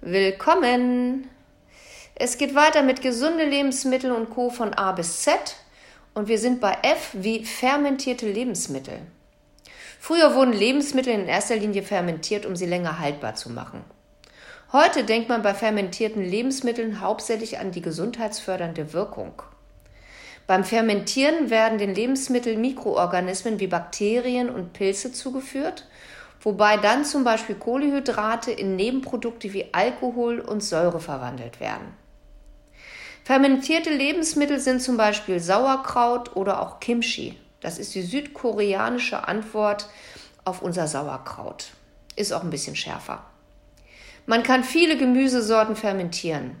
Willkommen! Es geht weiter mit gesunde Lebensmittel und Co. von A bis Z und wir sind bei F wie fermentierte Lebensmittel. Früher wurden Lebensmittel in erster Linie fermentiert, um sie länger haltbar zu machen. Heute denkt man bei fermentierten Lebensmitteln hauptsächlich an die gesundheitsfördernde Wirkung. Beim Fermentieren werden den Lebensmitteln Mikroorganismen wie Bakterien und Pilze zugeführt wobei dann zum Beispiel Kohlehydrate in Nebenprodukte wie Alkohol und Säure verwandelt werden. Fermentierte Lebensmittel sind zum Beispiel Sauerkraut oder auch Kimchi. Das ist die südkoreanische Antwort auf unser Sauerkraut. Ist auch ein bisschen schärfer. Man kann viele Gemüsesorten fermentieren.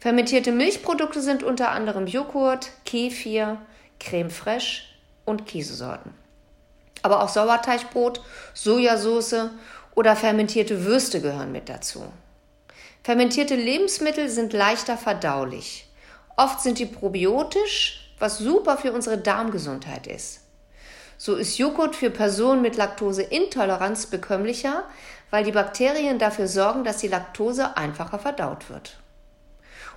Fermentierte Milchprodukte sind unter anderem Joghurt, Kefir, Creme fraiche und Käsesorten aber auch Sauerteigbrot, Sojasauce oder fermentierte Würste gehören mit dazu. Fermentierte Lebensmittel sind leichter verdaulich. Oft sind die probiotisch, was super für unsere Darmgesundheit ist. So ist Joghurt für Personen mit Laktoseintoleranz bekömmlicher, weil die Bakterien dafür sorgen, dass die Laktose einfacher verdaut wird.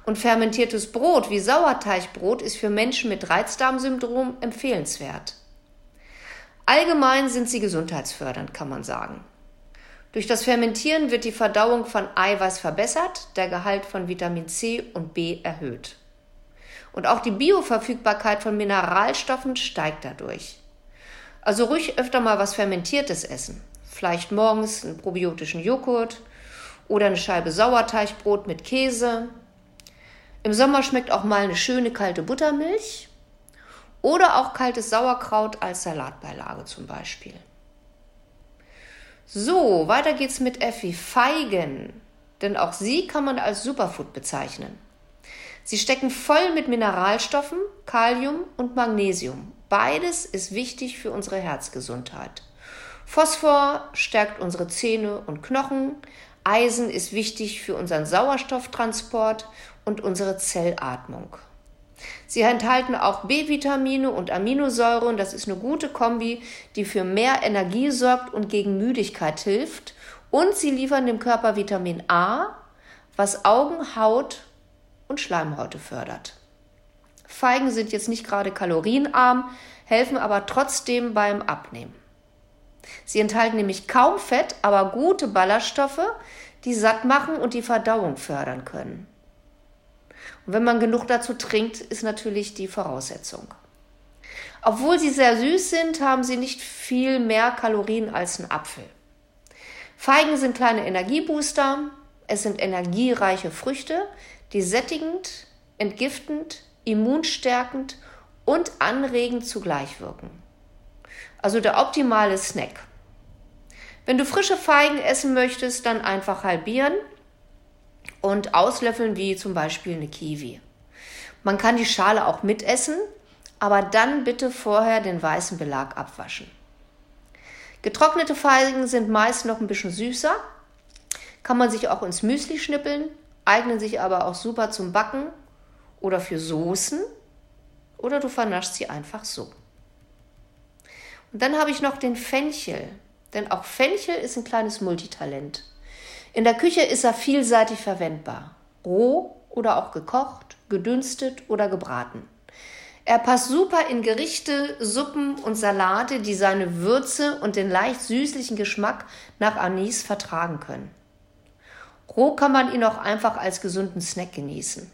Und fermentiertes Brot wie Sauerteigbrot ist für Menschen mit Reizdarmsyndrom empfehlenswert. Allgemein sind sie gesundheitsfördernd, kann man sagen. Durch das Fermentieren wird die Verdauung von Eiweiß verbessert, der Gehalt von Vitamin C und B erhöht. Und auch die Bioverfügbarkeit von Mineralstoffen steigt dadurch. Also ruhig öfter mal was Fermentiertes essen. Vielleicht morgens einen probiotischen Joghurt oder eine Scheibe Sauerteigbrot mit Käse. Im Sommer schmeckt auch mal eine schöne kalte Buttermilch oder auch kaltes Sauerkraut als Salatbeilage zum Beispiel. So, weiter geht's mit Effi. Feigen. Denn auch sie kann man als Superfood bezeichnen. Sie stecken voll mit Mineralstoffen, Kalium und Magnesium. Beides ist wichtig für unsere Herzgesundheit. Phosphor stärkt unsere Zähne und Knochen. Eisen ist wichtig für unseren Sauerstofftransport und unsere Zellatmung. Sie enthalten auch B-Vitamine und Aminosäuren. Das ist eine gute Kombi, die für mehr Energie sorgt und gegen Müdigkeit hilft. Und sie liefern dem Körper Vitamin A, was Augen, Haut und Schleimhäute fördert. Feigen sind jetzt nicht gerade kalorienarm, helfen aber trotzdem beim Abnehmen. Sie enthalten nämlich kaum Fett, aber gute Ballaststoffe, die satt machen und die Verdauung fördern können. Und wenn man genug dazu trinkt, ist natürlich die Voraussetzung. Obwohl sie sehr süß sind, haben sie nicht viel mehr Kalorien als ein Apfel. Feigen sind kleine Energiebooster. Es sind energiereiche Früchte, die sättigend, entgiftend, immunstärkend und anregend zugleich wirken. Also der optimale Snack. Wenn du frische Feigen essen möchtest, dann einfach halbieren und auslöffeln wie zum Beispiel eine Kiwi. Man kann die Schale auch mitessen, aber dann bitte vorher den weißen Belag abwaschen. Getrocknete Feigen sind meist noch ein bisschen süßer, kann man sich auch ins Müsli schnippeln, eignen sich aber auch super zum Backen oder für Soßen oder du vernaschst sie einfach so. Und dann habe ich noch den Fenchel, denn auch Fenchel ist ein kleines Multitalent. In der Küche ist er vielseitig verwendbar. Roh oder auch gekocht, gedünstet oder gebraten. Er passt super in Gerichte, Suppen und Salate, die seine Würze und den leicht süßlichen Geschmack nach Anis vertragen können. Roh kann man ihn auch einfach als gesunden Snack genießen.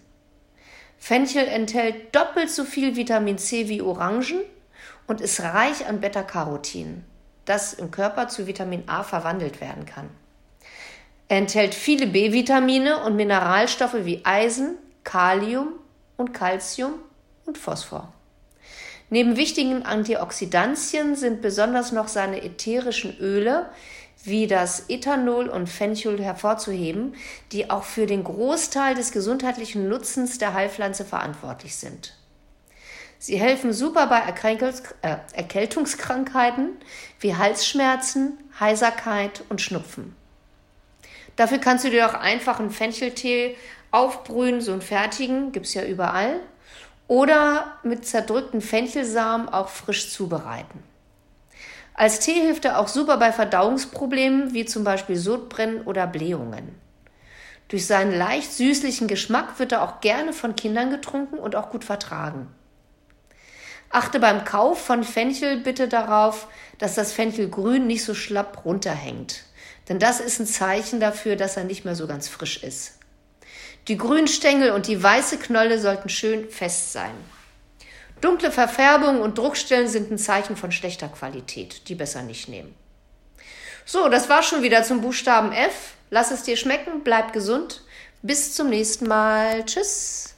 Fenchel enthält doppelt so viel Vitamin C wie Orangen und ist reich an Beta-Carotin, das im Körper zu Vitamin A verwandelt werden kann. Er enthält viele B-Vitamine und Mineralstoffe wie Eisen, Kalium und Calcium und Phosphor. Neben wichtigen Antioxidantien sind besonders noch seine ätherischen Öle wie das Ethanol und Fenchel hervorzuheben, die auch für den Großteil des gesundheitlichen Nutzens der Heilpflanze verantwortlich sind. Sie helfen super bei äh, Erkältungskrankheiten wie Halsschmerzen, Heiserkeit und Schnupfen. Dafür kannst du dir auch einfach einen Fencheltee aufbrühen, so einen fertigen, gibt es ja überall. Oder mit zerdrückten Fenchelsamen auch frisch zubereiten. Als Tee hilft er auch super bei Verdauungsproblemen wie zum Beispiel Sodbrennen oder Blähungen. Durch seinen leicht süßlichen Geschmack wird er auch gerne von Kindern getrunken und auch gut vertragen. Achte beim Kauf von Fenchel bitte darauf, dass das Fenchelgrün nicht so schlapp runterhängt. Denn das ist ein Zeichen dafür, dass er nicht mehr so ganz frisch ist. Die grünen Stängel und die weiße Knolle sollten schön fest sein. Dunkle Verfärbungen und Druckstellen sind ein Zeichen von schlechter Qualität. Die besser nicht nehmen. So, das war schon wieder zum Buchstaben F. Lass es dir schmecken, bleib gesund. Bis zum nächsten Mal. Tschüss.